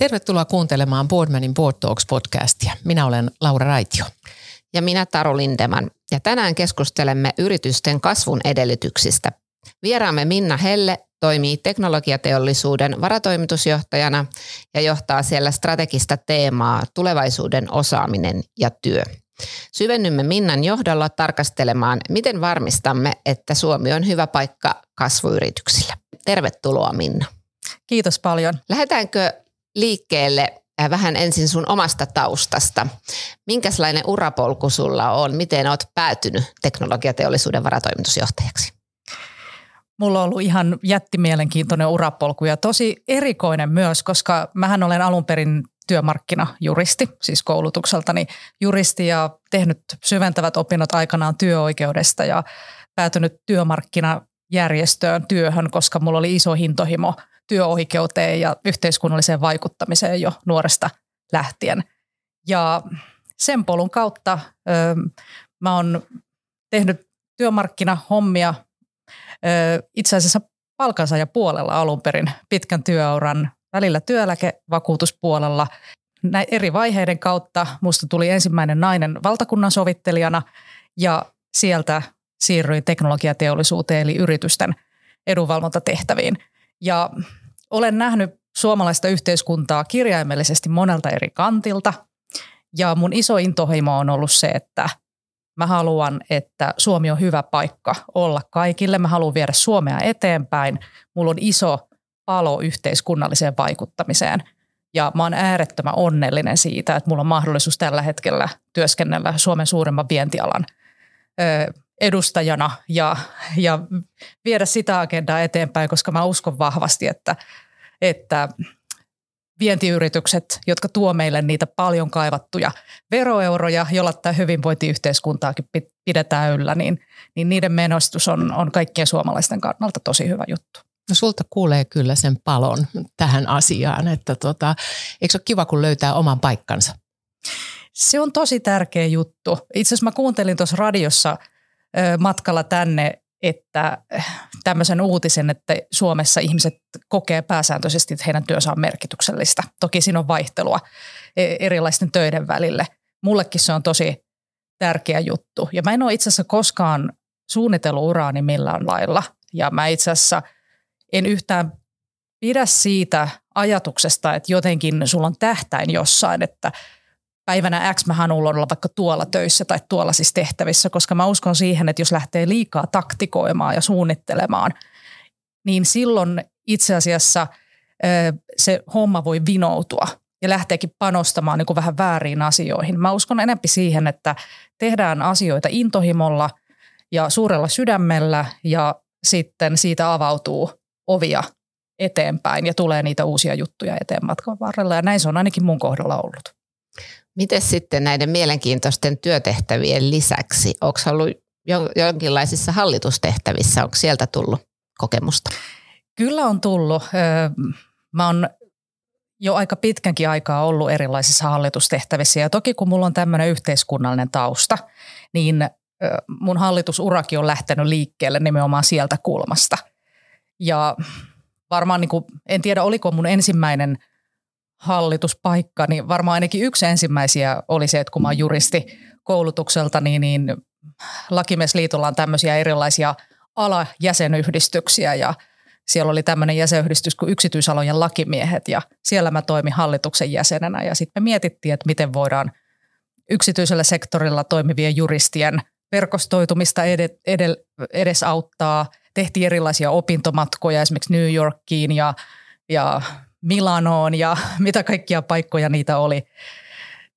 Tervetuloa kuuntelemaan Boardmanin Board Talks podcastia. Minä olen Laura Raitio. Ja minä Taru Lindeman. Ja tänään keskustelemme yritysten kasvun edellytyksistä. Vieraamme Minna Helle toimii teknologiateollisuuden varatoimitusjohtajana ja johtaa siellä strategista teemaa tulevaisuuden osaaminen ja työ. Syvennymme Minnan johdolla tarkastelemaan, miten varmistamme, että Suomi on hyvä paikka kasvuyrityksille. Tervetuloa Minna. Kiitos paljon. Lähdetäänkö liikkeelle äh, vähän ensin sun omasta taustasta. Minkälainen urapolku sulla on? Miten oot päätynyt teknologiateollisuuden varatoimitusjohtajaksi? Mulla on ollut ihan jättimielenkiintoinen urapolku ja tosi erikoinen myös, koska mähän olen alun perin työmarkkinajuristi, siis koulutukseltani juristi ja tehnyt syventävät opinnot aikanaan työoikeudesta ja päätynyt työmarkkinajärjestöön työhön, koska mulla oli iso hintohimo – työoikeuteen ja yhteiskunnalliseen vaikuttamiseen jo nuoresta lähtien. Ja sen polun kautta ö, mä oon tehnyt työmarkkinahommia ö, itse asiassa palkansaajapuolella alun perin pitkän työuran välillä työeläkevakuutuspuolella. Näin eri vaiheiden kautta musta tuli ensimmäinen nainen valtakunnan sovittelijana ja sieltä siirryin teknologiateollisuuteen eli yritysten edunvalvontatehtäviin. Ja olen nähnyt suomalaista yhteiskuntaa kirjaimellisesti monelta eri kantilta. Ja mun iso intohimo on ollut se, että mä haluan, että Suomi on hyvä paikka olla kaikille. Mä haluan viedä Suomea eteenpäin. Mulla on iso palo yhteiskunnalliseen vaikuttamiseen. Ja mä oon äärettömän onnellinen siitä, että mulla on mahdollisuus tällä hetkellä työskennellä Suomen suurimman vientialan edustajana ja, ja viedä sitä agendaa eteenpäin, koska mä uskon vahvasti, että, että vientiyritykset, jotka tuo meille niitä paljon kaivattuja veroeuroja, jolla tämä hyvinvointiyhteiskuntaakin pidetään yllä, niin, niin niiden menostus on, on kaikkien suomalaisten kannalta tosi hyvä juttu. No sulta kuulee kyllä sen palon tähän asiaan, että tota, eikö ole kiva, kun löytää oman paikkansa? Se on tosi tärkeä juttu. Itse asiassa mä kuuntelin tuossa radiossa – matkalla tänne, että tämmöisen uutisen, että Suomessa ihmiset kokee pääsääntöisesti, että heidän työnsä on merkityksellistä. Toki siinä on vaihtelua e, erilaisten töiden välille. Mullekin se on tosi tärkeä juttu. Ja mä en ole itse asiassa koskaan suunnitellut uraani millään lailla. Ja mä itse asiassa en yhtään pidä siitä ajatuksesta, että jotenkin sulla on tähtäin jossain, että – päivänä X mä haluan olla vaikka tuolla töissä tai tuolla siis tehtävissä, koska mä uskon siihen, että jos lähtee liikaa taktikoimaan ja suunnittelemaan, niin silloin itse asiassa se homma voi vinoutua ja lähteekin panostamaan niin kuin vähän väärin asioihin. Mä uskon enempi siihen, että tehdään asioita intohimolla ja suurella sydämellä ja sitten siitä avautuu ovia eteenpäin ja tulee niitä uusia juttuja eteen matkan varrella. Ja näin se on ainakin mun kohdalla ollut. Miten sitten näiden mielenkiintoisten työtehtävien lisäksi, onko ollut jonkinlaisissa hallitustehtävissä, onko sieltä tullut kokemusta? Kyllä on tullut. Mä oon jo aika pitkänkin aikaa ollut erilaisissa hallitustehtävissä ja toki kun mulla on tämmöinen yhteiskunnallinen tausta, niin mun hallitusurakin on lähtenyt liikkeelle nimenomaan sieltä kulmasta. Ja varmaan niin kuin, en tiedä oliko mun ensimmäinen – hallituspaikka, niin varmaan ainakin yksi ensimmäisiä oli se, että kun mä oon juristi koulutukselta, niin, niin Lakimiesliitolla on tämmöisiä erilaisia alajäsenyhdistyksiä ja siellä oli tämmöinen jäsenyhdistys kuin yksityisalojen lakimiehet ja siellä mä toimin hallituksen jäsenenä ja sitten me mietittiin, että miten voidaan yksityisellä sektorilla toimivien juristien verkostoitumista ed- ed- edesauttaa. Tehtiin erilaisia opintomatkoja esimerkiksi New Yorkiin ja, ja Milanoon ja mitä kaikkia paikkoja niitä oli.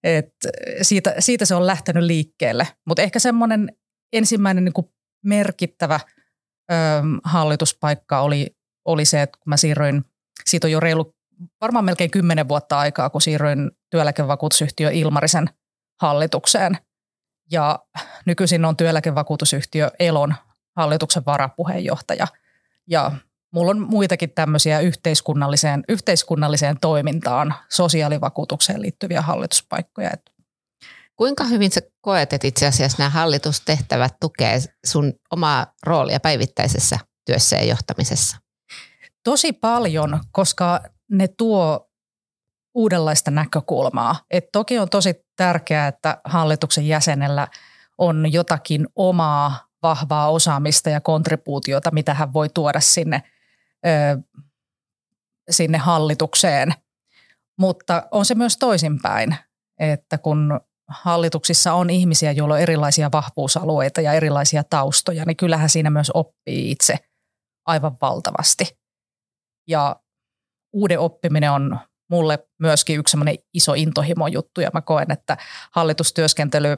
Et siitä, siitä se on lähtenyt liikkeelle. Mutta ehkä semmoinen ensimmäinen niin merkittävä ö, hallituspaikka oli, oli se, että kun mä siirryin, siitä on jo reilu varmaan melkein kymmenen vuotta aikaa, kun siirryin työeläkevakuutusyhtiö Ilmarisen hallitukseen. Ja nykyisin on työeläkevakuutusyhtiö Elon hallituksen varapuheenjohtaja. Ja Mulla on muitakin tämmöisiä yhteiskunnalliseen, yhteiskunnalliseen toimintaan, sosiaalivakuutukseen liittyviä hallituspaikkoja. Kuinka hyvin sä koet, että itse asiassa nämä hallitustehtävät tukee sun omaa roolia päivittäisessä työssä ja johtamisessa? Tosi paljon, koska ne tuo uudenlaista näkökulmaa. Et toki on tosi tärkeää, että hallituksen jäsenellä on jotakin omaa vahvaa osaamista ja kontribuutiota, mitä hän voi tuoda sinne, sinne hallitukseen. Mutta on se myös toisinpäin, että kun hallituksissa on ihmisiä, joilla on erilaisia vahvuusalueita ja erilaisia taustoja, niin kyllähän siinä myös oppii itse aivan valtavasti. Ja uuden oppiminen on mulle myöskin yksi semmoinen iso intohimo juttu ja mä koen, että hallitustyöskentely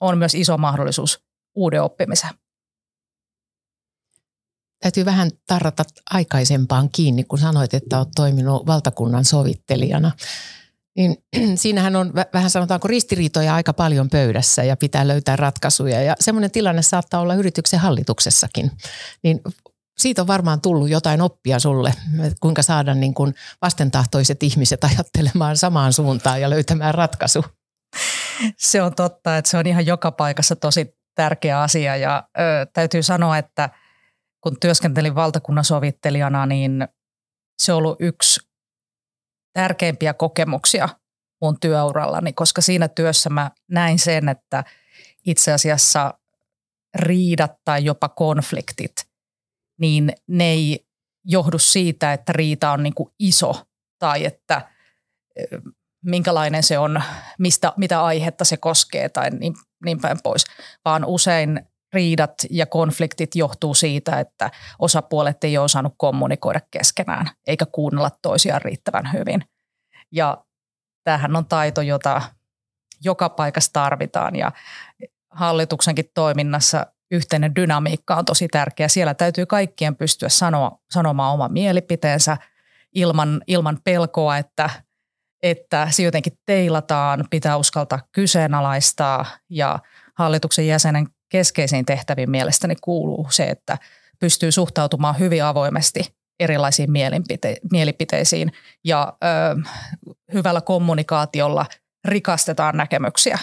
on myös iso mahdollisuus uuden oppimiseen. Täytyy vähän tarrata aikaisempaan kiinni, kun sanoit, että olet toiminut valtakunnan sovittelijana. Niin siinähän on vähän sanotaanko ristiriitoja aika paljon pöydässä ja pitää löytää ratkaisuja. Ja semmoinen tilanne saattaa olla yrityksen hallituksessakin. Niin siitä on varmaan tullut jotain oppia sulle, kuinka saada niin kuin vastentahtoiset ihmiset ajattelemaan samaan suuntaan ja löytämään ratkaisu. Se on totta, että se on ihan joka paikassa tosi tärkeä asia ja ö, täytyy sanoa, että kun työskentelin valtakunnan sovittelijana, niin se on ollut yksi tärkeimpiä kokemuksia mun työurallani, koska siinä työssä mä näin sen, että itse asiassa riidat tai jopa konfliktit, niin ne ei johdu siitä, että riita on niin kuin iso tai että minkälainen se on, mistä, mitä aihetta se koskee tai niin, niin päin pois, vaan usein riidat ja konfliktit johtuu siitä, että osapuolet ei ole osannut kommunikoida keskenään eikä kuunnella toisiaan riittävän hyvin. Ja tämähän on taito, jota joka paikassa tarvitaan ja hallituksenkin toiminnassa yhteinen dynamiikka on tosi tärkeä. Siellä täytyy kaikkien pystyä sanoa, sanomaan oma mielipiteensä ilman, ilman pelkoa, että, että se jotenkin teilataan, pitää uskaltaa kyseenalaistaa ja hallituksen jäsenen keskeisiin tehtäviin mielestäni kuuluu se, että pystyy suhtautumaan hyvin avoimesti erilaisiin mielipite- mielipiteisiin ja ö, hyvällä kommunikaatiolla rikastetaan näkemyksiä.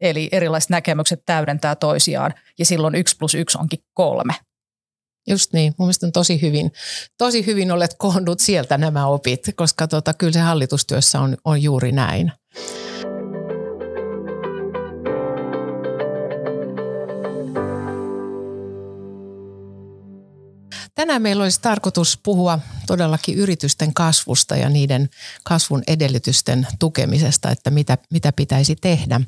Eli erilaiset näkemykset täydentää toisiaan ja silloin yksi plus yksi onkin kolme. Just niin. Mun mielestä on tosi hyvin, tosi hyvin olet koonnut sieltä nämä opit, koska tota, kyllä se hallitustyössä on, on juuri näin. Tänään meillä olisi tarkoitus puhua todellakin yritysten kasvusta ja niiden kasvun edellytysten tukemisesta, että mitä, mitä pitäisi tehdä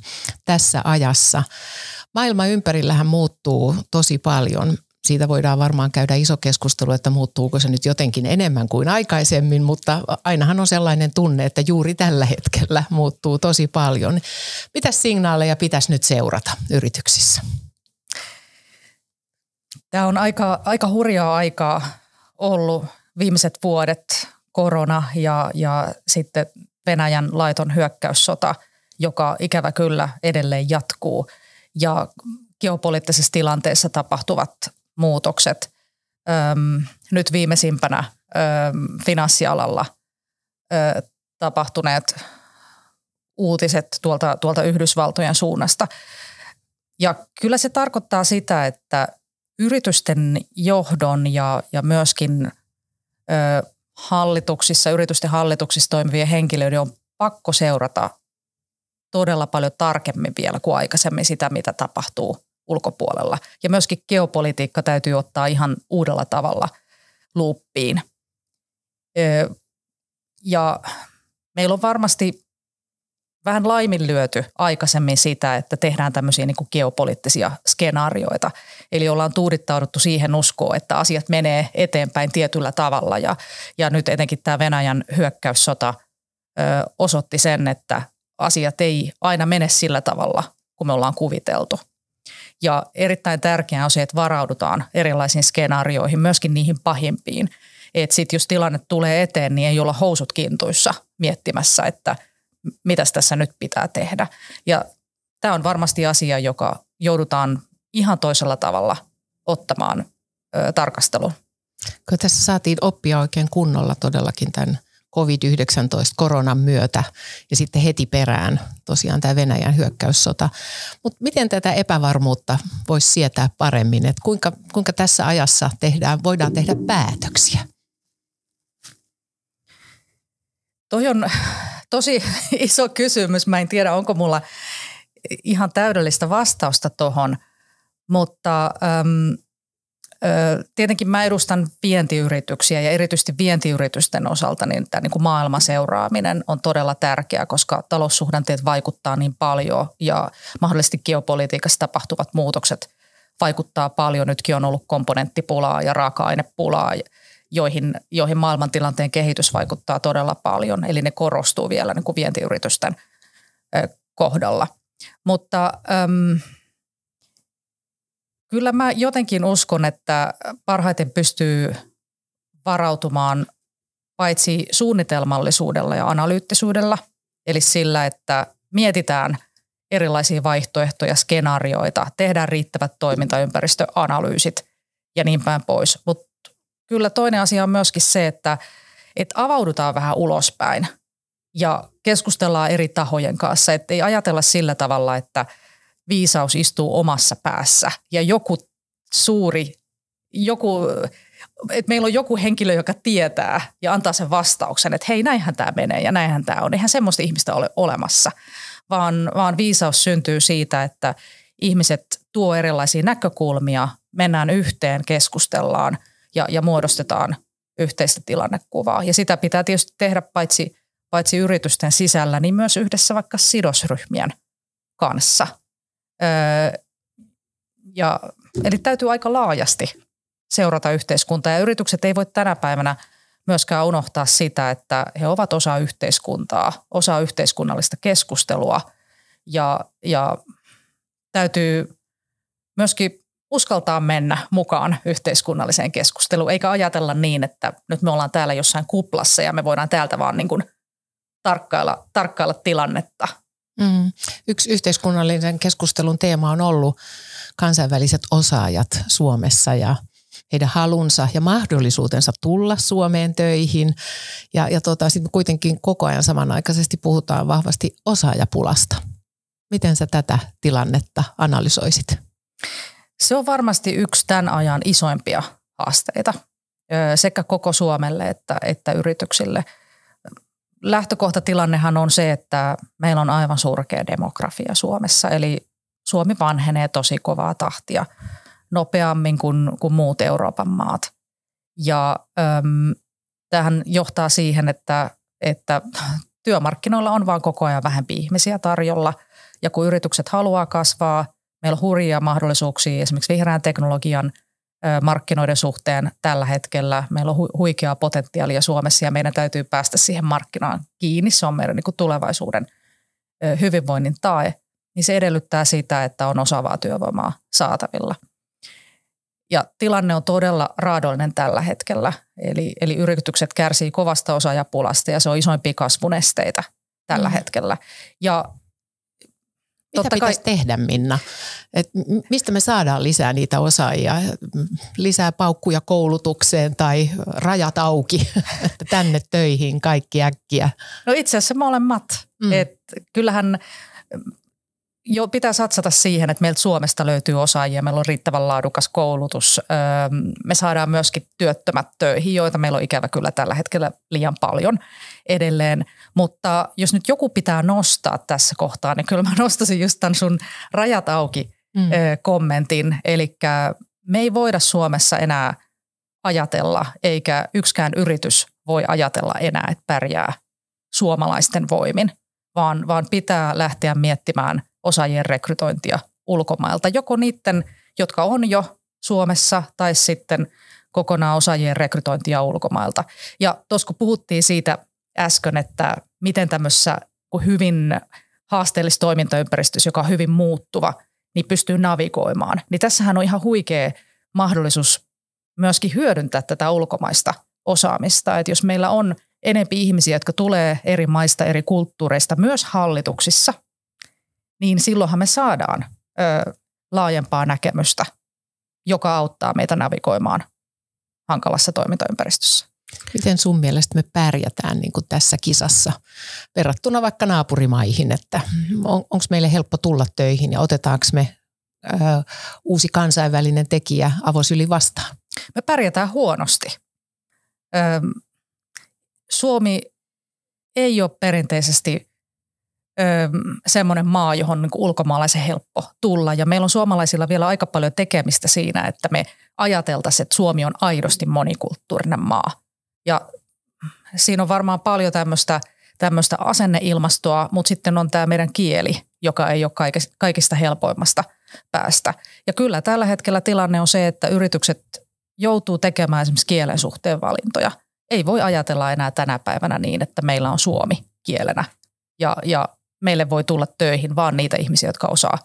tässä ajassa. Maailma ympärillähän muuttuu tosi paljon. Siitä voidaan varmaan käydä iso keskustelu, että muuttuuko se nyt jotenkin enemmän kuin aikaisemmin, mutta ainahan on sellainen tunne, että juuri tällä hetkellä muuttuu tosi paljon. Mitä signaaleja pitäisi nyt seurata yrityksissä? Tämä on aika, aika hurjaa aikaa ollut viimeiset vuodet, korona ja, ja sitten Venäjän laiton hyökkäyssota, joka ikävä kyllä edelleen jatkuu. Ja geopoliittisessa tilanteessa tapahtuvat muutokset. Öm, nyt viimeisimpänä öm, finanssialalla ö, tapahtuneet uutiset tuolta, tuolta Yhdysvaltojen suunnasta. Ja kyllä se tarkoittaa sitä, että yritysten johdon ja, ja myöskin ö, hallituksissa, yritysten hallituksissa toimivien henkilöiden on pakko seurata todella paljon tarkemmin vielä kuin aikaisemmin sitä, mitä tapahtuu ulkopuolella. Ja myöskin geopolitiikka täytyy ottaa ihan uudella tavalla luuppiin. Ja meillä on varmasti vähän laiminlyöty aikaisemmin sitä, että tehdään tämmöisiä niin kuin geopoliittisia skenaarioita. Eli ollaan tuudittauduttu siihen uskoon, että asiat menee eteenpäin tietyllä tavalla. Ja, ja nyt etenkin tämä Venäjän hyökkäyssota ö, osoitti sen, että asiat ei aina mene sillä tavalla, kuin me ollaan kuviteltu. Ja erittäin tärkeää on se, että varaudutaan erilaisiin skenaarioihin, myöskin niihin pahimpiin. Että sitten jos tilanne tulee eteen, niin ei olla housut kintuissa miettimässä, että – mitä tässä nyt pitää tehdä. Ja tämä on varmasti asia, joka joudutaan ihan toisella tavalla ottamaan ö, tarkasteluun. Kyllä tässä saatiin oppia oikein kunnolla todellakin tämän COVID-19-koronan myötä ja sitten heti perään tosiaan tämä Venäjän hyökkäyssota. Mutta miten tätä epävarmuutta voisi sietää paremmin, että kuinka, kuinka tässä ajassa tehdään, voidaan tehdä päätöksiä? Toi on tosi iso kysymys. Mä en tiedä, onko mulla ihan täydellistä vastausta tuohon, mutta äm, Tietenkin mä edustan vientiyrityksiä ja erityisesti vientiyritysten osalta niin tämä niin kuin maailmaseuraaminen on todella tärkeää, koska taloussuhdanteet vaikuttaa niin paljon ja mahdollisesti geopolitiikassa tapahtuvat muutokset vaikuttaa paljon. Nytkin on ollut komponenttipulaa ja raaka-ainepulaa, joihin, joihin maailmantilanteen kehitys vaikuttaa todella paljon. Eli ne korostuu vielä niin kuin vientiyritysten kohdalla. Mutta... Äm, Kyllä mä jotenkin uskon, että parhaiten pystyy varautumaan paitsi suunnitelmallisuudella ja analyyttisuudella, eli sillä, että mietitään erilaisia vaihtoehtoja, skenaarioita, tehdään riittävät toimintaympäristöanalyysit ja niin päin pois. Mutta kyllä toinen asia on myöskin se, että, että avaudutaan vähän ulospäin ja keskustellaan eri tahojen kanssa, että ei ajatella sillä tavalla, että – viisaus istuu omassa päässä ja joku suuri, joku, että meillä on joku henkilö, joka tietää ja antaa sen vastauksen, että hei näinhän tämä menee ja näinhän tämä on. Eihän semmoista ihmistä ole olemassa, vaan, vaan viisaus syntyy siitä, että ihmiset tuo erilaisia näkökulmia, mennään yhteen, keskustellaan ja, ja muodostetaan yhteistä tilannekuvaa. Ja sitä pitää tietysti tehdä paitsi, paitsi yritysten sisällä, niin myös yhdessä vaikka sidosryhmien kanssa – ja, eli täytyy aika laajasti seurata yhteiskuntaa. Ja yritykset ei voi tänä päivänä myöskään unohtaa sitä, että he ovat osa yhteiskuntaa, osa yhteiskunnallista keskustelua. Ja, ja täytyy myöskin uskaltaa mennä mukaan yhteiskunnalliseen keskusteluun, eikä ajatella niin, että nyt me ollaan täällä jossain kuplassa ja me voidaan täältä vaan niin kuin tarkkailla, tarkkailla tilannetta Mm. Yksi yhteiskunnallisen keskustelun teema on ollut kansainväliset osaajat Suomessa ja heidän halunsa ja mahdollisuutensa tulla Suomeen töihin. Ja, ja tota, sitten kuitenkin koko ajan samanaikaisesti puhutaan vahvasti osaajapulasta. Miten sä tätä tilannetta analysoisit? Se on varmasti yksi tämän ajan isoimpia haasteita sekä koko Suomelle että, että yrityksille – lähtökohtatilannehan on se, että meillä on aivan surkea demografia Suomessa, eli Suomi vanhenee tosi kovaa tahtia nopeammin kuin, kuin muut Euroopan maat. Ja äm, tähän johtaa siihen, että, että työmarkkinoilla on vaan koko ajan vähempi ihmisiä tarjolla. Ja kun yritykset haluaa kasvaa, meillä on hurjia mahdollisuuksia esimerkiksi vihreän teknologian – markkinoiden suhteen tällä hetkellä. Meillä on huikeaa potentiaalia Suomessa ja meidän täytyy päästä siihen markkinaan kiinni. Se on meidän niin tulevaisuuden hyvinvoinnin tae. Niin se edellyttää sitä, että on osaavaa työvoimaa saatavilla. Ja tilanne on todella raadollinen tällä hetkellä. Eli, eli yritykset kärsii kovasta osaajapulasta ja se on isoimpia kasvunesteitä tällä mm. hetkellä. Ja mitä Totta pitäisi kai... tehdä, Minna? Et mistä me saadaan lisää niitä osaajia? Lisää paukkuja koulutukseen tai rajat auki, että tänne töihin kaikki äkkiä? No itse asiassa molemmat. Mm. Et kyllähän jo pitää satsata siihen, että meiltä Suomesta löytyy osaajia, meillä on riittävän laadukas koulutus. Me saadaan myöskin työttömät töihin, joita meillä on ikävä kyllä tällä hetkellä liian paljon edelleen. Mutta jos nyt joku pitää nostaa tässä kohtaa, niin kyllä mä nostasin just tämän sun rajat auki mm. kommentin. Eli me ei voida Suomessa enää ajatella, eikä yksikään yritys voi ajatella enää, että pärjää suomalaisten voimin, vaan, vaan pitää lähteä miettimään osaajien rekrytointia ulkomailta, joko niiden, jotka on jo Suomessa, tai sitten kokonaan osaajien rekrytointia ulkomailta. Ja tuossa kun puhuttiin siitä äsken, että miten tämmöisessä hyvin haasteellisessa toimintaympäristössä, joka on hyvin muuttuva, niin pystyy navigoimaan. Niin tässähän on ihan huikea mahdollisuus myöskin hyödyntää tätä ulkomaista osaamista. Että jos meillä on enempi ihmisiä, jotka tulee eri maista, eri kulttuureista, myös hallituksissa, niin silloinhan me saadaan ö, laajempaa näkemystä, joka auttaa meitä navigoimaan hankalassa toimintaympäristössä. Miten sun mielestä me pärjätään niin kuin tässä kisassa verrattuna vaikka naapurimaihin, että on, onko meille helppo tulla töihin ja otetaanko me ö, uusi kansainvälinen tekijä avosyli vastaan? Me pärjätään huonosti. Ö, Suomi ei ole perinteisesti semmoinen maa, johon niin ulkomaalaisen helppo tulla. Ja meillä on suomalaisilla vielä aika paljon tekemistä siinä, että me ajateltaisiin, että Suomi on aidosti monikulttuurinen maa. Ja siinä on varmaan paljon tämmöistä, tämmöistä asenneilmastoa, mutta sitten on tämä meidän kieli, joka ei ole kaikista helpoimmasta päästä. Ja kyllä tällä hetkellä tilanne on se, että yritykset joutuu tekemään esimerkiksi kielen suhteen valintoja. Ei voi ajatella enää tänä päivänä niin, että meillä on suomi kielenä ja, ja meille voi tulla töihin vaan niitä ihmisiä, jotka osaa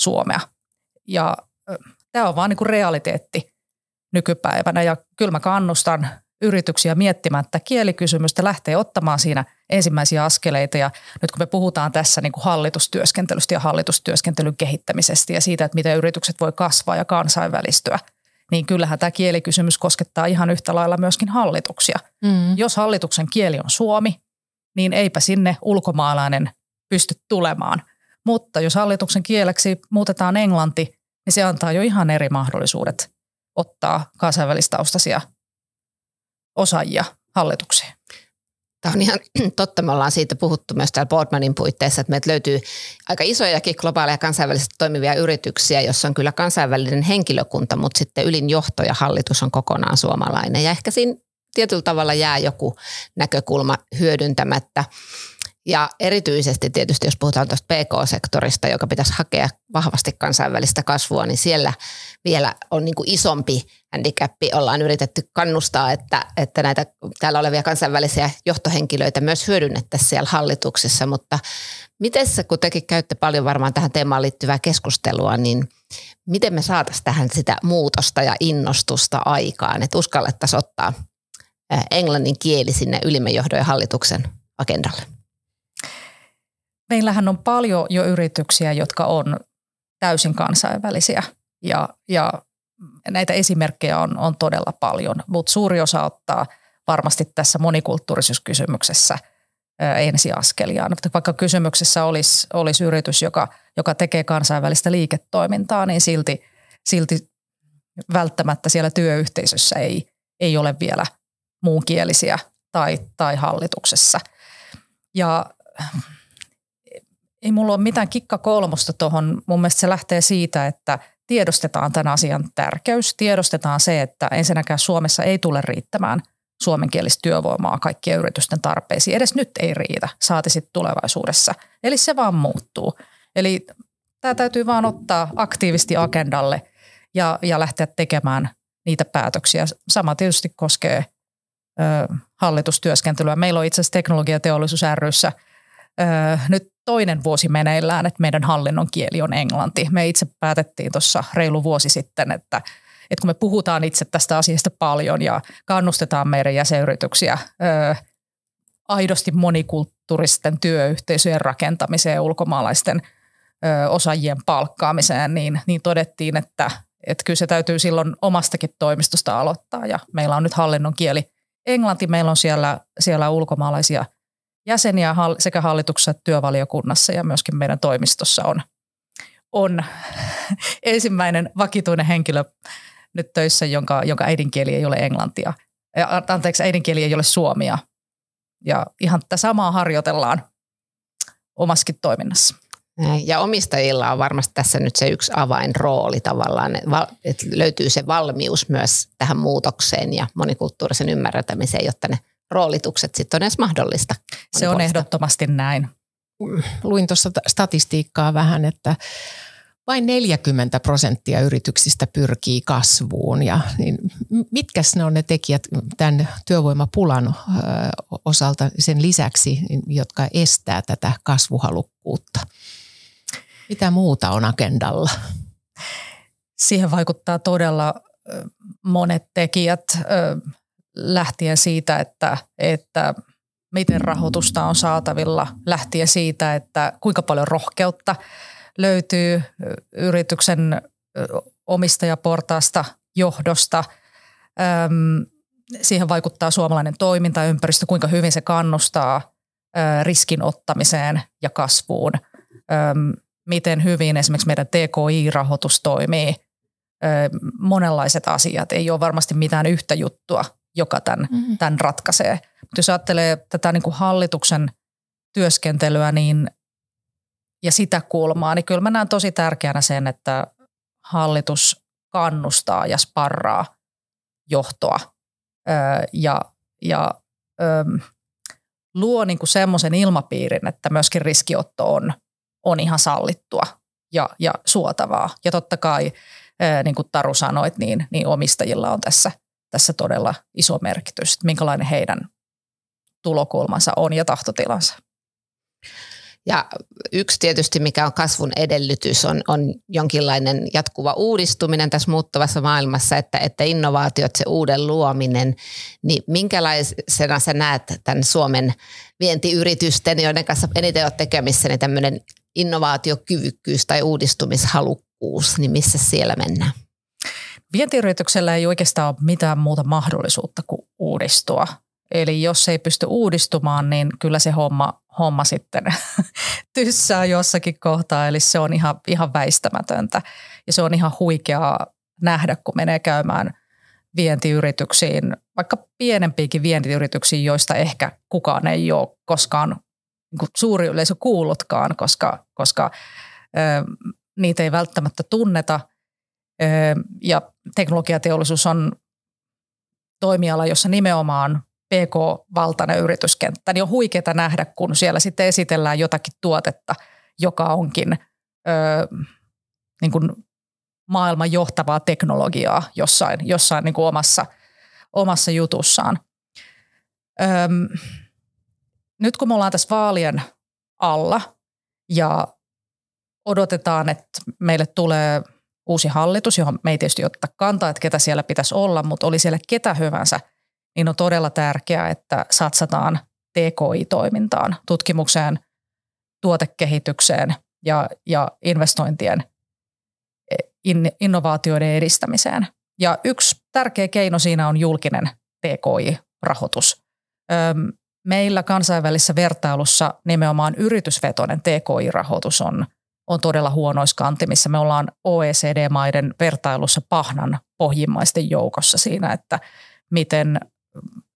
suomea. Ja tämä on vaan niin kuin realiteetti nykypäivänä ja kyllä mä kannustan yrityksiä miettimään että kielikysymystä, lähtee ottamaan siinä ensimmäisiä askeleita ja nyt kun me puhutaan tässä niin kuin hallitustyöskentelystä ja hallitustyöskentelyn kehittämisestä ja siitä, että miten yritykset voi kasvaa ja kansainvälistyä, niin kyllähän tämä kielikysymys koskettaa ihan yhtä lailla myöskin hallituksia. Mm. Jos hallituksen kieli on suomi, niin eipä sinne ulkomaalainen pysty tulemaan. Mutta jos hallituksen kieleksi muutetaan englanti, niin se antaa jo ihan eri mahdollisuudet ottaa kansainvälistaustaisia osaajia hallitukseen. Tämä on ihan totta. Me ollaan siitä puhuttu myös täällä Boardmanin puitteissa, että meiltä löytyy aika isojakin globaaleja kansainvälisesti toimivia yrityksiä, jossa on kyllä kansainvälinen henkilökunta, mutta sitten ylin johto ja hallitus on kokonaan suomalainen. Ja ehkä siinä tietyllä tavalla jää joku näkökulma hyödyntämättä. Ja erityisesti tietysti, jos puhutaan tuosta PK-sektorista, joka pitäisi hakea vahvasti kansainvälistä kasvua, niin siellä vielä on niin kuin isompi handicappi. Ollaan yritetty kannustaa, että, että näitä täällä olevia kansainvälisiä johtohenkilöitä myös hyödynnettäisiin siellä hallituksessa, mutta miten se, kun tekin käytte paljon varmaan tähän teemaan liittyvää keskustelua, niin miten me saataisiin tähän sitä muutosta ja innostusta aikaan, että uskallettaisiin ottaa englannin kieli sinne ylimmän johdon ja hallituksen agendalle? Meillähän on paljon jo yrityksiä, jotka on täysin kansainvälisiä ja, ja näitä esimerkkejä on, on todella paljon, mutta suuri osa ottaa varmasti tässä monikulttuurisuuskysymyksessä ensiaskelia. Vaikka kysymyksessä olisi, olisi yritys, joka, joka tekee kansainvälistä liiketoimintaa, niin silti, silti välttämättä siellä työyhteisössä ei, ei ole vielä muunkielisiä tai, tai hallituksessa. Ja ei mulla ole mitään kikka kolmosta tuohon. Mun mielestä se lähtee siitä, että tiedostetaan tämän asian tärkeys. Tiedostetaan se, että ensinnäkään Suomessa ei tule riittämään suomenkielistä työvoimaa kaikkien yritysten tarpeisiin. Edes nyt ei riitä, saati sitten tulevaisuudessa. Eli se vaan muuttuu. Eli tämä täytyy vaan ottaa aktiivisesti agendalle ja, ja lähteä tekemään niitä päätöksiä. Sama tietysti koskee ö, hallitustyöskentelyä. Meillä on itse asiassa teknologiateollisuus ryssä ö, nyt toinen vuosi meneillään, että meidän hallinnon kieli on englanti. Me itse päätettiin tuossa reilu vuosi sitten, että, että kun me puhutaan itse tästä asiasta paljon ja kannustetaan meidän jäsenyrityksiä ö, aidosti monikulttuuristen työyhteisöjen rakentamiseen ja ulkomaalaisten ö, osaajien palkkaamiseen, niin, niin todettiin, että, että kyllä se täytyy silloin omastakin toimistosta aloittaa ja meillä on nyt hallinnon kieli englanti, meillä on siellä, siellä ulkomaalaisia – jäseniä sekä hallituksessa että työvaliokunnassa ja myöskin meidän toimistossa on, on ensimmäinen vakituinen henkilö nyt töissä, jonka, jonka äidinkieli ei ole englantia. Anteeksi, äidinkieli ei ole suomia. Ja ihan tätä samaa harjoitellaan omaskin toiminnassa. Ja omistajilla on varmasti tässä nyt se yksi avainrooli tavallaan, että löytyy se valmius myös tähän muutokseen ja monikulttuurisen ymmärtämiseen, jotta ne roolitukset sitten on edes mahdollista. Se on ehdottomasti näin. Luin tuossa statistiikkaa vähän, että vain 40 prosenttia yrityksistä pyrkii kasvuun. Ja, niin mitkä ne on ne tekijät tämän työvoimapulan osalta sen lisäksi, jotka estää tätä kasvuhalukkuutta? Mitä muuta on agendalla? Siihen vaikuttaa todella monet tekijät lähtien siitä, että, että miten rahoitusta on saatavilla, lähtien siitä, että kuinka paljon rohkeutta löytyy yrityksen omistajaportaasta, johdosta. Siihen vaikuttaa suomalainen toimintaympäristö, kuinka hyvin se kannustaa riskin ottamiseen ja kasvuun. Miten hyvin esimerkiksi meidän TKI-rahoitus toimii. Monenlaiset asiat. Ei ole varmasti mitään yhtä juttua, joka tämän, mm-hmm. tämän ratkaisee. Mutta jos ajattelee tätä niin kuin hallituksen työskentelyä niin, ja sitä kulmaa, niin kyllä mä näen tosi tärkeänä sen, että hallitus kannustaa ja sparraa johtoa öö, ja, ja öö, luo niin kuin semmoisen ilmapiirin, että myöskin riskiotto on, on ihan sallittua ja, ja suotavaa. Ja totta kai, niin kuin Taru sanoit, niin, niin omistajilla on tässä, tässä todella iso merkitys, että minkälainen heidän tulokulmansa on ja tahtotilansa. Ja yksi tietysti, mikä on kasvun edellytys, on, on jonkinlainen jatkuva uudistuminen tässä muuttuvassa maailmassa, että, että innovaatiot, se uuden luominen, niin minkälaisena sä näet tämän Suomen vientiyritysten, joiden kanssa eniten olet tekemissä, niin tämmöinen innovaatiokyvykkyys tai uudistumishalukkuus, niin missä siellä mennään? Vientiyrityksellä ei oikeastaan ole mitään muuta mahdollisuutta kuin uudistua. Eli jos ei pysty uudistumaan, niin kyllä se homma, homma sitten tyssää jossakin kohtaa. Eli se on ihan, ihan väistämätöntä. Ja se on ihan huikeaa nähdä, kun menee käymään vientiyrityksiin, vaikka pienempiäkin vientiyrityksiin, joista ehkä kukaan ei ole koskaan niin suuri yleisö kuullutkaan, koska, koska ö, niitä ei välttämättä tunneta. Ö, ja teknologiateollisuus on toimiala, jossa nimenomaan PK-valtainen yrityskenttä, niin on huikeaa nähdä, kun siellä sitten esitellään jotakin tuotetta, joka onkin ö, niin kuin maailman johtavaa teknologiaa jossain, jossain niin kuin omassa, omassa jutussaan. Öm, nyt kun me ollaan tässä vaalien alla ja odotetaan, että meille tulee uusi hallitus, johon me ei tietysti ottaa kantaa, että ketä siellä pitäisi olla, mutta oli siellä ketä hyvänsä – niin on todella tärkeää, että satsataan TKI-toimintaan, tutkimukseen, tuotekehitykseen ja, ja investointien in, innovaatioiden edistämiseen. Ja yksi tärkeä keino siinä on julkinen TKI-rahoitus. Meillä kansainvälisessä vertailussa nimenomaan yritysvetoinen TKI-rahoitus on, on todella huonoissa kantimissa. Me ollaan OECD-maiden vertailussa pahnan pohjimmaisten joukossa siinä, että miten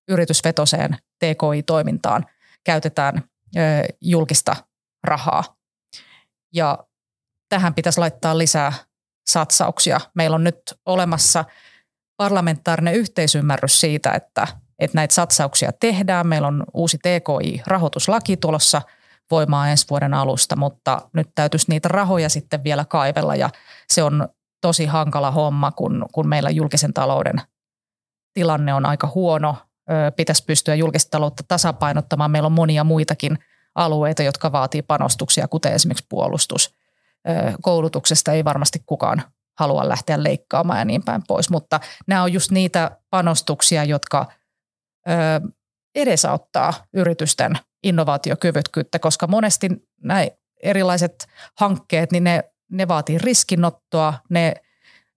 yritysvetoseen TKI-toimintaan käytetään julkista rahaa. Ja tähän pitäisi laittaa lisää satsauksia. Meillä on nyt olemassa parlamentaarinen yhteisymmärrys siitä, että, että näitä satsauksia tehdään. Meillä on uusi TKI-rahoituslaki tulossa voimaan ensi vuoden alusta, mutta nyt täytyisi niitä rahoja sitten vielä kaivella ja se on tosi hankala homma, kun, kun meillä julkisen talouden tilanne on aika huono. Pitäisi pystyä julkista taloutta tasapainottamaan. Meillä on monia muitakin alueita, jotka vaatii panostuksia, kuten esimerkiksi puolustus. Koulutuksesta ei varmasti kukaan halua lähteä leikkaamaan ja niin päin pois, mutta nämä on just niitä panostuksia, jotka edesauttaa yritysten innovaatiokyvykkyyttä, koska monesti näin erilaiset hankkeet, niin ne, ne vaatii riskinottoa, ne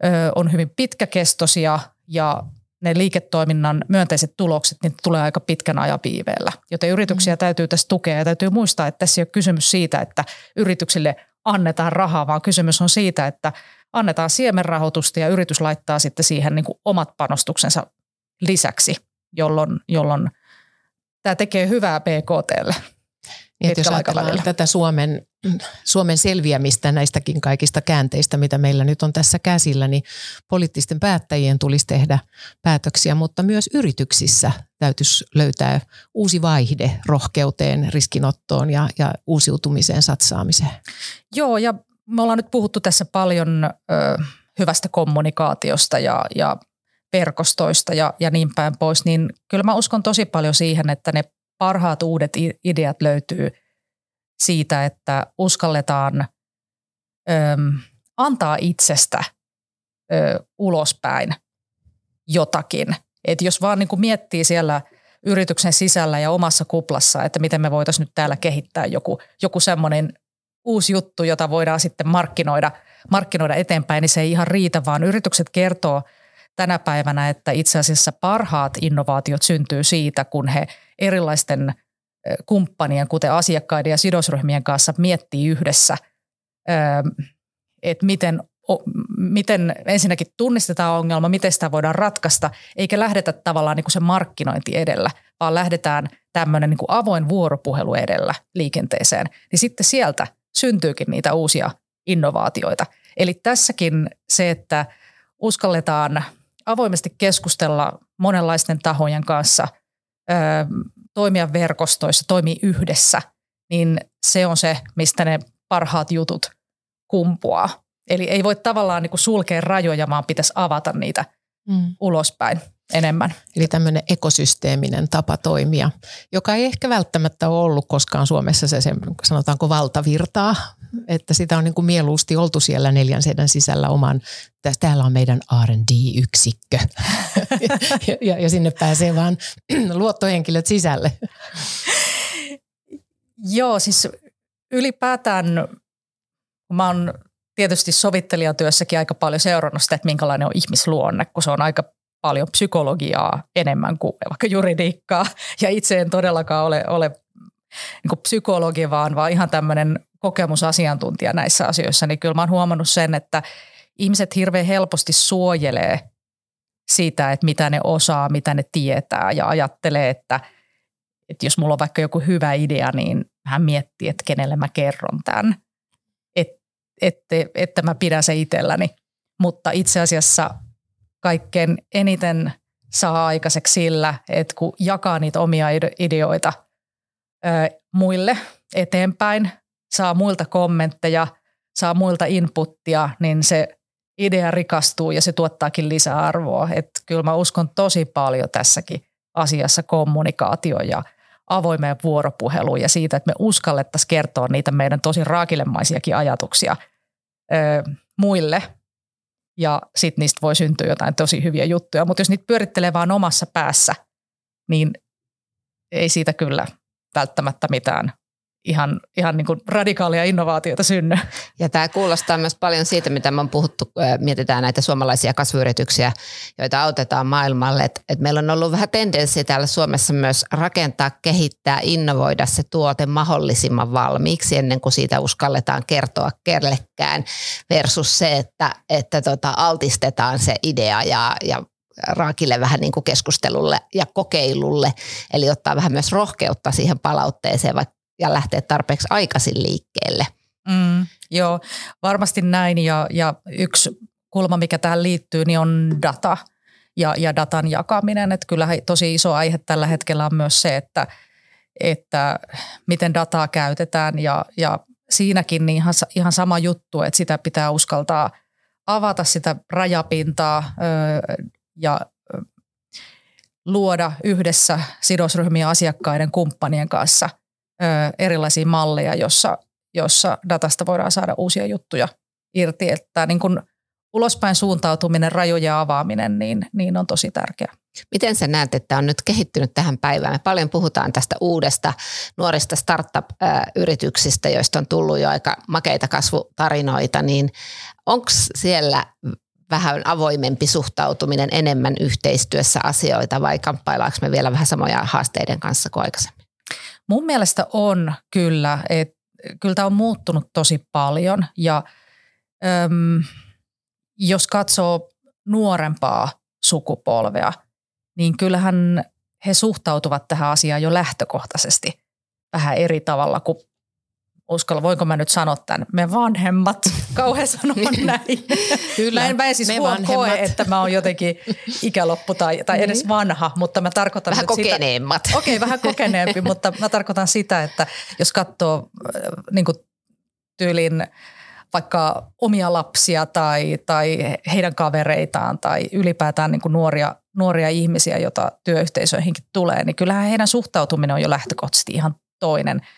ö, on hyvin pitkäkestoisia ja ne liiketoiminnan myönteiset tulokset, niin tulee aika pitkän ajan viiveellä. Joten yrityksiä mm. täytyy tässä tukea ja täytyy muistaa, että tässä ei ole kysymys siitä, että yrityksille annetaan rahaa, vaan kysymys on siitä, että annetaan siemenrahoitusta ja yritys laittaa sitten siihen niin kuin omat panostuksensa lisäksi, jolloin, jolloin tämä tekee hyvää PKTlle. Niin, jos ajatellaan tätä Suomen, Suomen selviämistä näistäkin kaikista käänteistä, mitä meillä nyt on tässä käsillä, niin poliittisten päättäjien tulisi tehdä päätöksiä, mutta myös yrityksissä täytyisi löytää uusi vaihde rohkeuteen, riskinottoon ja, ja uusiutumiseen satsaamiseen. Joo, ja me ollaan nyt puhuttu tässä paljon ö, hyvästä kommunikaatiosta ja, ja verkostoista ja, ja niin päin pois, niin kyllä mä uskon tosi paljon siihen, että ne parhaat uudet ideat löytyy siitä, että uskalletaan ö, antaa itsestä ö, ulospäin jotakin. Et jos vaan niin kuin miettii siellä yrityksen sisällä ja omassa kuplassa, että miten me voitaisiin nyt täällä kehittää joku, joku semmoinen uusi juttu, jota voidaan sitten markkinoida, markkinoida eteenpäin, niin se ei ihan riitä, vaan yritykset kertoo – tänä päivänä, että itse asiassa parhaat innovaatiot syntyy siitä, kun he erilaisten kumppanien, kuten asiakkaiden ja sidosryhmien kanssa miettii yhdessä, että miten miten ensinnäkin tunnistetaan ongelma, miten sitä voidaan ratkaista, eikä lähdetä tavallaan niin kuin se markkinointi edellä, vaan lähdetään tämmöinen niin kuin avoin vuoropuhelu edellä liikenteeseen, niin sitten sieltä syntyykin niitä uusia innovaatioita. Eli tässäkin se, että uskalletaan avoimesti keskustella monenlaisten tahojen kanssa, toimia verkostoissa, toimia yhdessä, niin se on se, mistä ne parhaat jutut kumpuaa. Eli ei voi tavallaan niin kuin sulkea rajoja, vaan pitäisi avata niitä mm. ulospäin enemmän. Eli tämmöinen ekosysteeminen tapa toimia, joka ei ehkä välttämättä ole ollut koskaan Suomessa se, se sanotaanko valtavirtaa, että sitä on niin kuin mieluusti oltu siellä neljän seinän sisällä oman, täällä on meidän R&D-yksikkö ja, ja, ja sinne pääsee vaan luottohenkilöt sisälle. Joo, siis ylipäätään mä oon tietysti sovittelijatyössäkin aika paljon seurannut sitä, että minkälainen on ihmisluonne, kun se on aika paljon psykologiaa enemmän kuin vaikka juridiikkaa. Ja itse en todellakaan ole, ole niin psykologi, vaan, vaan ihan tämmöinen kokemusasiantuntija näissä asioissa. Niin kyllä mä oon huomannut sen, että ihmiset hirveän helposti suojelee siitä, että mitä ne osaa, mitä ne tietää ja ajattelee, että, että jos mulla on vaikka joku hyvä idea, niin hän miettii, että kenelle mä kerron tämän – että, että mä pidän se itselläni. Mutta itse asiassa kaikkein eniten saa aikaiseksi sillä, että kun jakaa niitä omia ideoita muille eteenpäin, saa muilta kommentteja, saa muilta inputtia, niin se idea rikastuu ja se tuottaakin lisäarvoa. Että kyllä mä uskon tosi paljon tässäkin asiassa kommunikaatio ja avoimeen vuoropuheluun ja siitä, että me uskallettaisiin kertoa niitä meidän tosi raakilemaisiakin ajatuksia – ö, muille ja sitten niistä voi syntyä jotain tosi hyviä juttuja. Mutta jos niitä pyörittelee vaan omassa päässä, niin ei siitä kyllä välttämättä mitään ihan, ihan niin kuin radikaalia innovaatioita synny. Ja tämä kuulostaa myös paljon siitä, mitä me on puhuttu, mietitään näitä suomalaisia kasvuyrityksiä, joita autetaan maailmalle. Et, et meillä on ollut vähän tendenssi täällä Suomessa myös rakentaa, kehittää, innovoida se tuote mahdollisimman valmiiksi ennen kuin siitä uskalletaan kertoa kellekään versus se, että, että tota, altistetaan se idea ja, ja raakille vähän niin kuin keskustelulle ja kokeilulle, eli ottaa vähän myös rohkeutta siihen palautteeseen, vaikka ja lähteä tarpeeksi aikaisin liikkeelle. Mm, joo, varmasti näin ja, ja yksi kulma, mikä tähän liittyy, niin on data ja, ja datan jakaminen. Että kyllä tosi iso aihe tällä hetkellä on myös se, että, että miten dataa käytetään ja, ja siinäkin niin ihan, ihan sama juttu, että sitä pitää uskaltaa avata sitä rajapintaa ö, ja luoda yhdessä sidosryhmien asiakkaiden kumppanien kanssa – erilaisia malleja, jossa, jossa datasta voidaan saada uusia juttuja irti. Että niin kun ulospäin suuntautuminen, rajojen avaaminen, niin, niin on tosi tärkeää. Miten sä näet, että on nyt kehittynyt tähän päivään? Me paljon puhutaan tästä uudesta nuorista startup-yrityksistä, joista on tullut jo aika makeita kasvutarinoita, niin onko siellä vähän avoimempi suhtautuminen enemmän yhteistyössä asioita vai kamppaillaanko me vielä vähän samoja haasteiden kanssa kuin aikaisemmin? Mun mielestä on kyllä, että kyllä tämä on muuttunut tosi paljon ja äm, jos katsoo nuorempaa sukupolvea, niin kyllähän he suhtautuvat tähän asiaan jo lähtökohtaisesti vähän eri tavalla kuin uskalla, voinko mä nyt sanoa tämän, me vanhemmat, kauhean sanoa näin. Kyllä, mä en, mä en siis koe, että mä oon jotenkin ikäloppu tai, tai edes niin. vanha, mutta mä tarkoitan Vähän kokeneemmat. Sitä, okei, okay, vähän kokeneempi, mutta mä tarkoitan sitä, että jos katsoo äh, niin tyylin vaikka omia lapsia tai, tai heidän kavereitaan tai ylipäätään niin nuoria, nuoria ihmisiä, joita työyhteisöihinkin tulee, niin kyllähän heidän suhtautuminen on jo lähtökohtaisesti ihan toinen –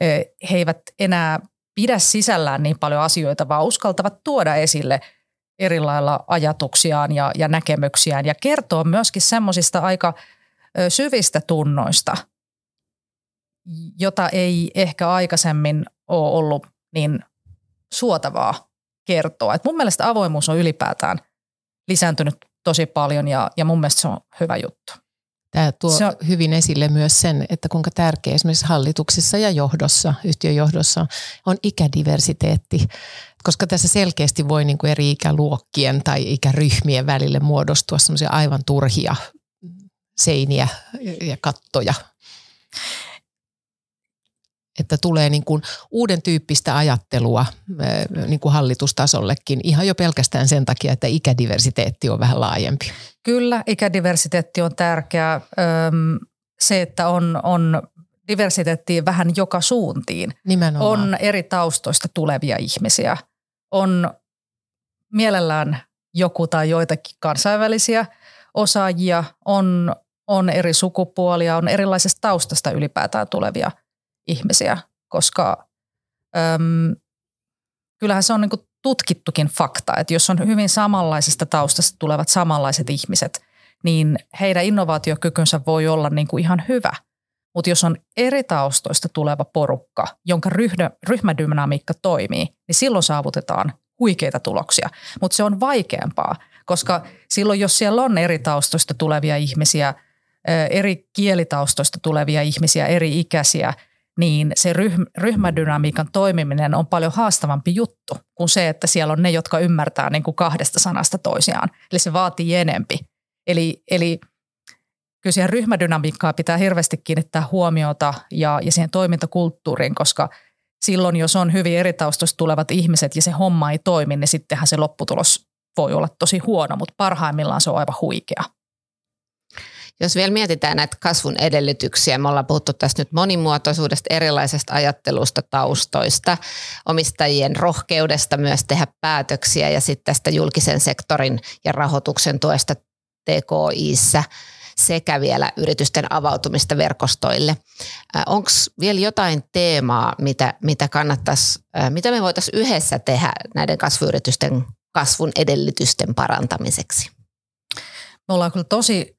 he eivät enää pidä sisällään niin paljon asioita, vaan uskaltavat tuoda esille eri lailla ajatuksiaan ja, ja näkemyksiään ja kertoa myöskin semmoisista aika syvistä tunnoista, jota ei ehkä aikaisemmin ole ollut niin suotavaa kertoa. Et mun mielestä avoimuus on ylipäätään lisääntynyt tosi paljon ja, ja mun mielestä se on hyvä juttu. Tämä tuo se on, hyvin esille myös sen, että kuinka tärkeä esimerkiksi hallituksissa ja johdossa, yhtiöjohdossa on ikädiversiteetti. koska tässä selkeästi voi niin kuin eri ikäluokkien tai ikäryhmien välille muodostua semmoisia aivan turhia seiniä ja kattoja. Että tulee niin kuin uuden tyyppistä ajattelua niin kuin hallitustasollekin ihan jo pelkästään sen takia, että ikädiversiteetti on vähän laajempi. Kyllä, ikädiversiteetti on tärkeä. Se, että on, on diversiteettiin vähän joka suuntiin. Nimenomaan. On eri taustoista tulevia ihmisiä. On mielellään joku tai joitakin kansainvälisiä osaajia, on, on eri sukupuolia, on erilaisesta taustasta ylipäätään tulevia ihmisiä, koska äm, kyllähän se on niin tutkittukin fakta, että jos on hyvin samanlaisesta taustasta tulevat samanlaiset ihmiset, niin heidän innovaatiokykynsä voi olla niin kuin ihan hyvä – mutta jos on eri taustoista tuleva porukka, jonka ryhmä, ryhmädynamiikka toimii, niin silloin saavutetaan huikeita tuloksia. Mutta se on vaikeampaa, koska silloin jos siellä on eri taustoista tulevia ihmisiä, eri kielitaustoista tulevia ihmisiä, eri ikäisiä, niin se ryhmädynamiikan toimiminen on paljon haastavampi juttu kuin se, että siellä on ne, jotka ymmärtää niin kuin kahdesta sanasta toisiaan. Eli se vaatii enempi. Eli, eli – kyllä siihen ryhmädynamiikkaa pitää hirveästi kiinnittää huomiota ja, ja siihen toimintakulttuuriin, koska silloin, jos on hyvin eri taustoista tulevat ihmiset ja se homma ei toimi, niin sittenhän se lopputulos voi olla tosi huono, mutta parhaimmillaan se on aivan huikea. Jos vielä mietitään näitä kasvun edellytyksiä, me ollaan puhuttu tästä nyt monimuotoisuudesta, erilaisesta ajattelusta, taustoista, omistajien rohkeudesta myös tehdä päätöksiä ja sitten tästä julkisen sektorin ja rahoituksen tuesta TKIssä – sekä vielä yritysten avautumista verkostoille. Onko vielä jotain teemaa, mitä, mitä kannattaisi, mitä me voitaisiin yhdessä tehdä näiden kasvuyritysten kasvun edellytysten parantamiseksi? Me ollaan kyllä tosi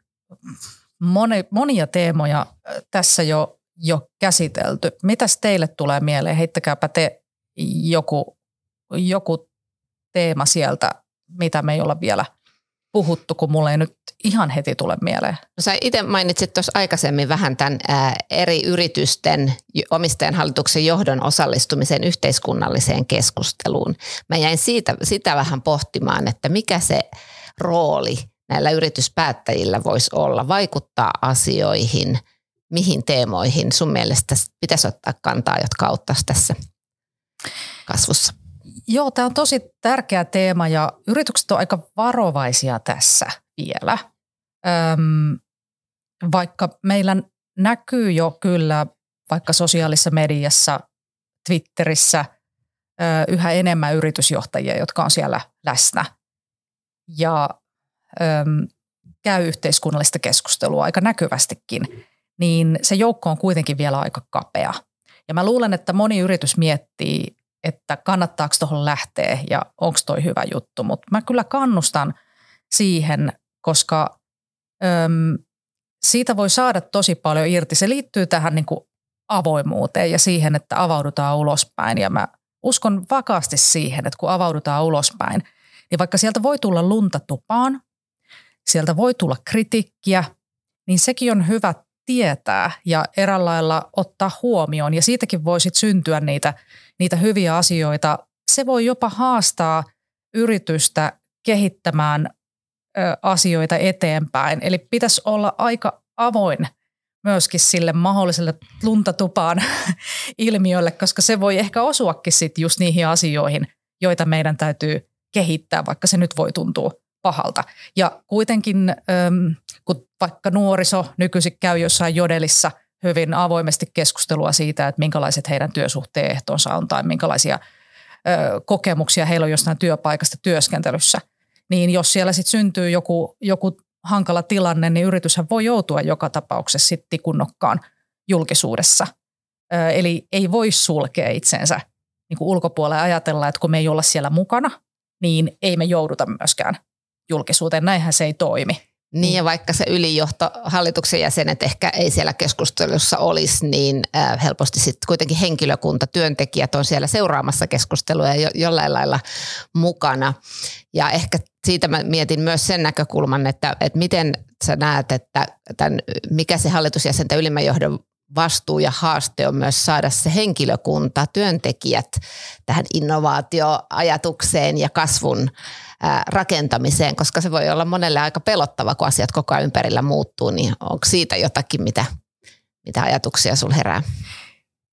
moni, monia teemoja tässä jo, jo käsitelty. Mitäs teille tulee mieleen? Heittäkääpä te joku, joku teema sieltä, mitä me ei olla vielä puhuttu, kun mulle ei nyt ihan heti tule mieleen. No sä itse mainitsit tuossa aikaisemmin vähän tämän ää, eri yritysten omistajan hallituksen johdon osallistumisen yhteiskunnalliseen keskusteluun. Mä jäin siitä, sitä vähän pohtimaan, että mikä se rooli näillä yrityspäättäjillä voisi olla, vaikuttaa asioihin, mihin teemoihin sun mielestä pitäisi ottaa kantaa, jotka auttaisi tässä kasvussa? Joo, tämä on tosi tärkeä teema ja yritykset on aika varovaisia tässä vielä. Öm, vaikka meillä näkyy jo kyllä vaikka sosiaalisessa mediassa, Twitterissä yhä enemmän yritysjohtajia, jotka on siellä läsnä ja öm, käy yhteiskunnallista keskustelua aika näkyvästikin, niin se joukko on kuitenkin vielä aika kapea. Ja mä luulen, että moni yritys miettii että kannattaako tuohon lähteä ja onko toi hyvä juttu. Mutta mä kyllä kannustan siihen, koska öm, siitä voi saada tosi paljon irti. Se liittyy tähän niin kuin avoimuuteen ja siihen, että avaudutaan ulospäin. Ja mä uskon vakaasti siihen, että kun avaudutaan ulospäin, niin vaikka sieltä voi tulla lunta tupaan, sieltä voi tulla kritiikkiä, niin sekin on hyvä tietää ja eräänlailla ottaa huomioon. Ja siitäkin voi sitten syntyä niitä, niitä hyviä asioita. Se voi jopa haastaa yritystä kehittämään ö, asioita eteenpäin. Eli pitäisi olla aika avoin myöskin sille mahdolliselle luntatupaan ilmiölle, koska se voi ehkä osuakin sitten just niihin asioihin, joita meidän täytyy kehittää, vaikka se nyt voi tuntua pahalta. Ja kuitenkin, kun vaikka nuoriso nykyisin käy jossain jodelissa hyvin avoimesti keskustelua siitä, että minkälaiset heidän työsuhteen ehtonsa on tai minkälaisia kokemuksia heillä on jostain työpaikasta työskentelyssä, niin jos siellä sitten syntyy joku, joku hankala tilanne, niin yrityshän voi joutua joka tapauksessa sitten tikunnokkaan julkisuudessa. Eli ei voi sulkea itsensä niin kuin ulkopuolelle ajatella, että kun me ei olla siellä mukana, niin ei me jouduta myöskään julkisuuteen. Näinhän se ei toimi. Niin ja vaikka se ylijohto, hallituksen jäsenet ehkä ei siellä keskustelussa olisi, niin helposti sitten kuitenkin henkilökunta, työntekijät on siellä seuraamassa keskustelua jo, jollain lailla mukana. Ja ehkä siitä mä mietin myös sen näkökulman, että, että miten sä näet, että tämän, mikä se hallitusjäsenten ylimmän johdon vastuu ja haaste on myös saada se henkilökunta, työntekijät tähän innovaatioajatukseen ja kasvun rakentamiseen, koska se voi olla monelle aika pelottava, kun asiat koko ajan ympärillä muuttuu, niin onko siitä jotakin, mitä, mitä ajatuksia sul herää?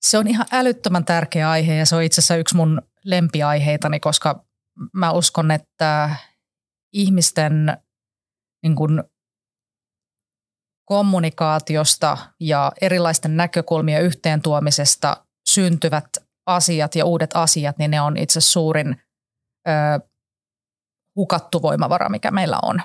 Se on ihan älyttömän tärkeä aihe ja se on itse asiassa yksi mun lempiaiheitani, koska mä uskon, että ihmisten niin kuin kommunikaatiosta ja erilaisten näkökulmien yhteen tuomisesta syntyvät asiat ja uudet asiat, niin ne on itse suurin ö, hukattu voimavara, mikä meillä on.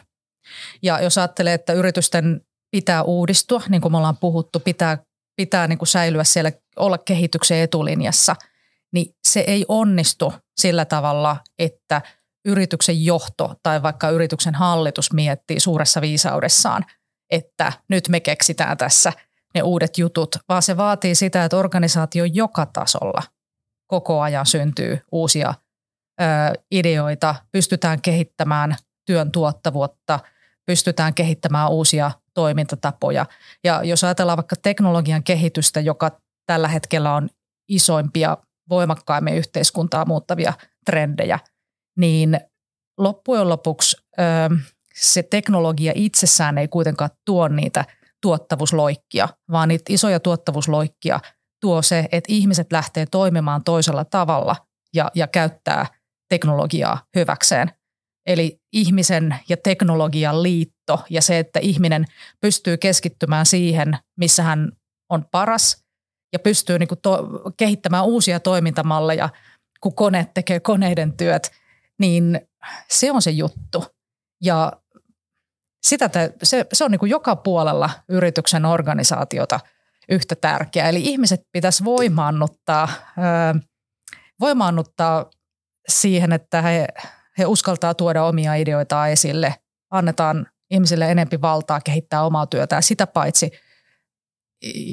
Ja jos ajattelee, että yritysten pitää uudistua, niin kuin me ollaan puhuttu, pitää, pitää niin kuin säilyä siellä, olla kehityksen etulinjassa, niin se ei onnistu sillä tavalla, että yrityksen johto tai vaikka yrityksen hallitus miettii suuressa viisaudessaan, että nyt me keksitään tässä ne uudet jutut, vaan se vaatii sitä, että organisaatio joka tasolla koko ajan syntyy uusia ideoita, pystytään kehittämään työn tuottavuutta, pystytään kehittämään uusia toimintatapoja. Ja jos ajatellaan vaikka teknologian kehitystä, joka tällä hetkellä on isoimpia, voimakkaimmin yhteiskuntaa muuttavia trendejä, niin loppujen lopuksi se teknologia itsessään ei kuitenkaan tuo niitä tuottavuusloikkia, vaan niitä isoja tuottavuusloikkia tuo se, että ihmiset lähtee toimimaan toisella tavalla ja, ja käyttää teknologiaa hyväkseen. Eli ihmisen ja teknologian liitto ja se, että ihminen pystyy keskittymään siihen, missä hän on paras ja pystyy niin kuin to- kehittämään uusia toimintamalleja, kun kone tekee koneiden työt, niin se on se juttu. Ja sitä te, se, se on niin kuin joka puolella yrityksen organisaatiota yhtä tärkeää. Eli ihmiset pitäisi voimaannuttaa, voimaannuttaa siihen, että he, he uskaltaa tuoda omia ideoitaan esille. Annetaan ihmisille enempi valtaa kehittää omaa työtään. Sitä paitsi,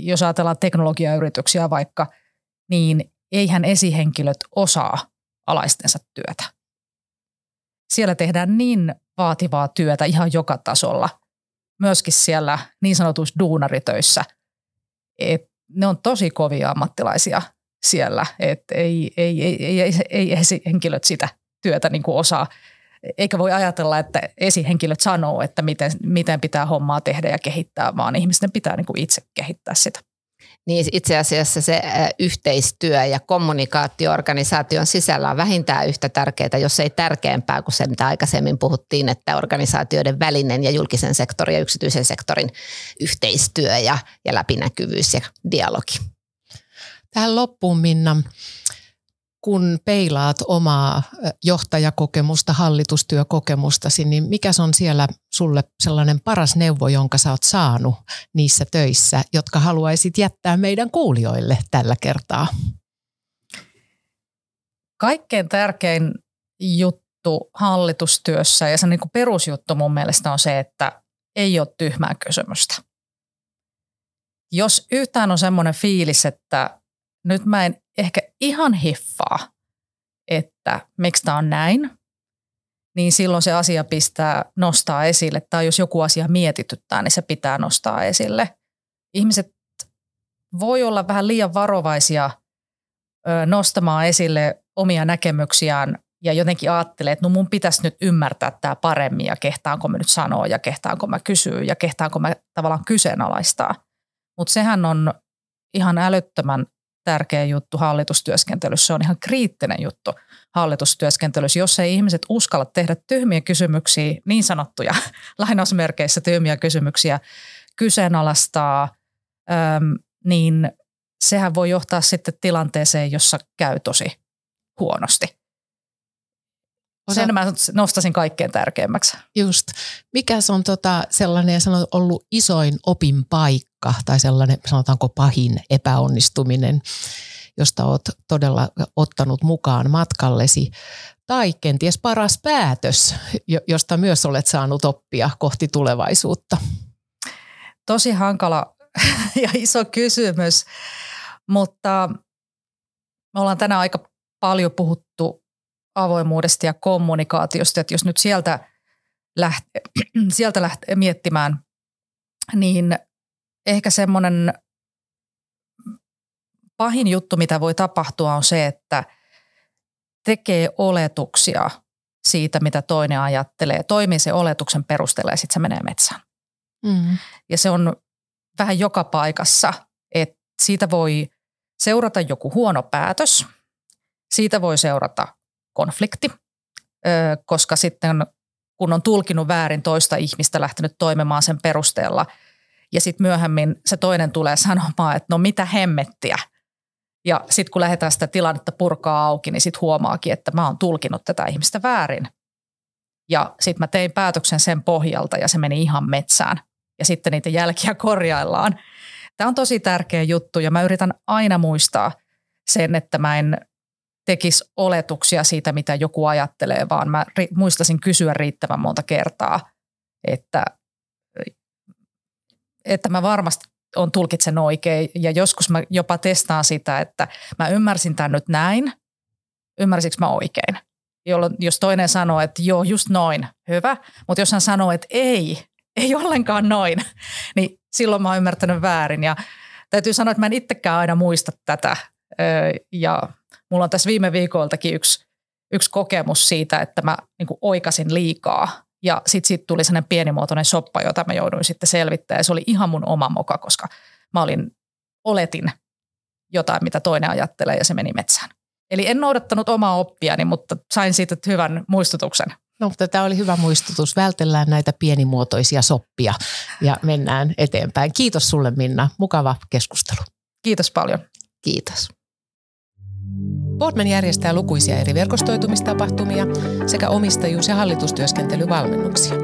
jos ajatellaan teknologiayrityksiä vaikka, niin eihän esihenkilöt osaa alaistensa työtä. Siellä tehdään niin vaativaa työtä ihan joka tasolla, myöskin siellä niin sanotuissa duunaritöissä, että ne on tosi kovia ammattilaisia siellä, että ei, ei, ei, ei, ei, ei esihenkilöt sitä työtä niin kuin osaa. Eikä voi ajatella, että esihenkilöt sanoo, että miten, miten pitää hommaa tehdä ja kehittää, vaan ihmisten pitää niin kuin itse kehittää sitä. Niin itse asiassa se yhteistyö ja kommunikaatio organisaation sisällä on vähintään yhtä tärkeää, jos ei tärkeämpää kuin se, mitä aikaisemmin puhuttiin, että organisaatioiden välinen ja julkisen sektorin ja yksityisen sektorin yhteistyö ja, ja läpinäkyvyys ja dialogi. Tähän loppuun Minna, kun peilaat omaa johtajakokemusta, hallitustyökokemustasi, niin mikä on siellä sulle sellainen paras neuvo, jonka sä oot saanut niissä töissä, jotka haluaisit jättää meidän kuulijoille tällä kertaa? Kaikkein tärkein juttu hallitustyössä ja se niin perusjuttu mun mielestä on se, että ei ole tyhmää kysymystä. Jos yhtään on semmoinen fiilis, että nyt mä en ihan hiffaa, että miksi tämä on näin, niin silloin se asia pistää nostaa esille. Tai jos joku asia mietityttää, niin se pitää nostaa esille. Ihmiset voi olla vähän liian varovaisia nostamaan esille omia näkemyksiään ja jotenkin ajattelee, että no mun pitäisi nyt ymmärtää tämä paremmin ja kehtaanko mä nyt sanoa ja kehtaanko mä kysyä ja kehtaanko mä tavallaan kyseenalaistaa. Mutta sehän on ihan älyttömän tärkeä juttu hallitustyöskentelyssä, se on ihan kriittinen juttu hallitustyöskentelyssä, jos ei ihmiset uskalla tehdä tyhmiä kysymyksiä, niin sanottuja lainausmerkeissä tyhmiä kysymyksiä, kyseenalaistaa, niin sehän voi johtaa sitten tilanteeseen, jossa käy tosi huonosti. Osa... Sen mä nostasin kaikkein tärkeimmäksi. Just. Mikä se on tota sellainen sanot, ollut isoin opin paikka tai sellainen sanotaanko pahin epäonnistuminen, josta olet todella ottanut mukaan matkallesi tai kenties paras päätös, josta myös olet saanut oppia kohti tulevaisuutta? Tosi hankala ja iso kysymys, mutta me ollaan tänään aika paljon puhuttu avoimuudesta ja kommunikaatiosta, että jos nyt sieltä lähtee, sieltä lähtee miettimään, niin ehkä semmoinen pahin juttu, mitä voi tapahtua, on se, että tekee oletuksia siitä, mitä toinen ajattelee, toimii se oletuksen perusteella ja sitten se menee metsään. Mm. Ja se on vähän joka paikassa, että siitä voi seurata joku huono päätös, siitä voi seurata konflikti, koska sitten kun on tulkinut väärin toista ihmistä, lähtenyt toimimaan sen perusteella, ja sitten myöhemmin se toinen tulee sanomaan, että no mitä hemmettiä. Ja sitten kun lähdetään sitä tilannetta purkaa auki, niin sitten huomaakin, että mä oon tulkinut tätä ihmistä väärin. Ja sitten mä tein päätöksen sen pohjalta ja se meni ihan metsään. Ja sitten niitä jälkiä korjaillaan. Tämä on tosi tärkeä juttu ja mä yritän aina muistaa sen, että mä en tekisi oletuksia siitä, mitä joku ajattelee, vaan mä ri- muistasin kysyä riittävän monta kertaa, että, että mä varmasti on tulkitsen oikein ja joskus mä jopa testaan sitä, että mä ymmärsin tämän nyt näin, ymmärsikö mä oikein. Jolloin, jos toinen sanoo, että joo, just noin, hyvä, mutta jos hän sanoo, että ei, ei ollenkaan noin, niin silloin mä oon ymmärtänyt väärin. Ja täytyy sanoa, että mä en itsekään aina muista tätä. Ja mulla on tässä viime viikoltakin yksi, yksi kokemus siitä, että mä niin oikasin liikaa. Ja sitten sit tuli sellainen pienimuotoinen soppa, jota mä jouduin sitten selvittämään. Ja se oli ihan mun oma moka, koska mä olin, oletin jotain, mitä toinen ajattelee ja se meni metsään. Eli en noudattanut omaa oppiani, mutta sain siitä hyvän muistutuksen. No, mutta tämä oli hyvä muistutus. Vältellään näitä pienimuotoisia soppia ja mennään eteenpäin. Kiitos sulle Minna. Mukava keskustelu. Kiitos paljon. Kiitos. Boardman järjestää lukuisia eri verkostoitumistapahtumia sekä omistajuus- ja hallitustyöskentelyvalmennuksia.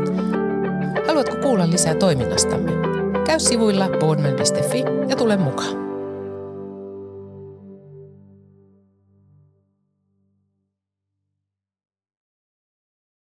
Haluatko kuulla lisää toiminnastamme? Käy sivuilla boardman.fi ja tule mukaan.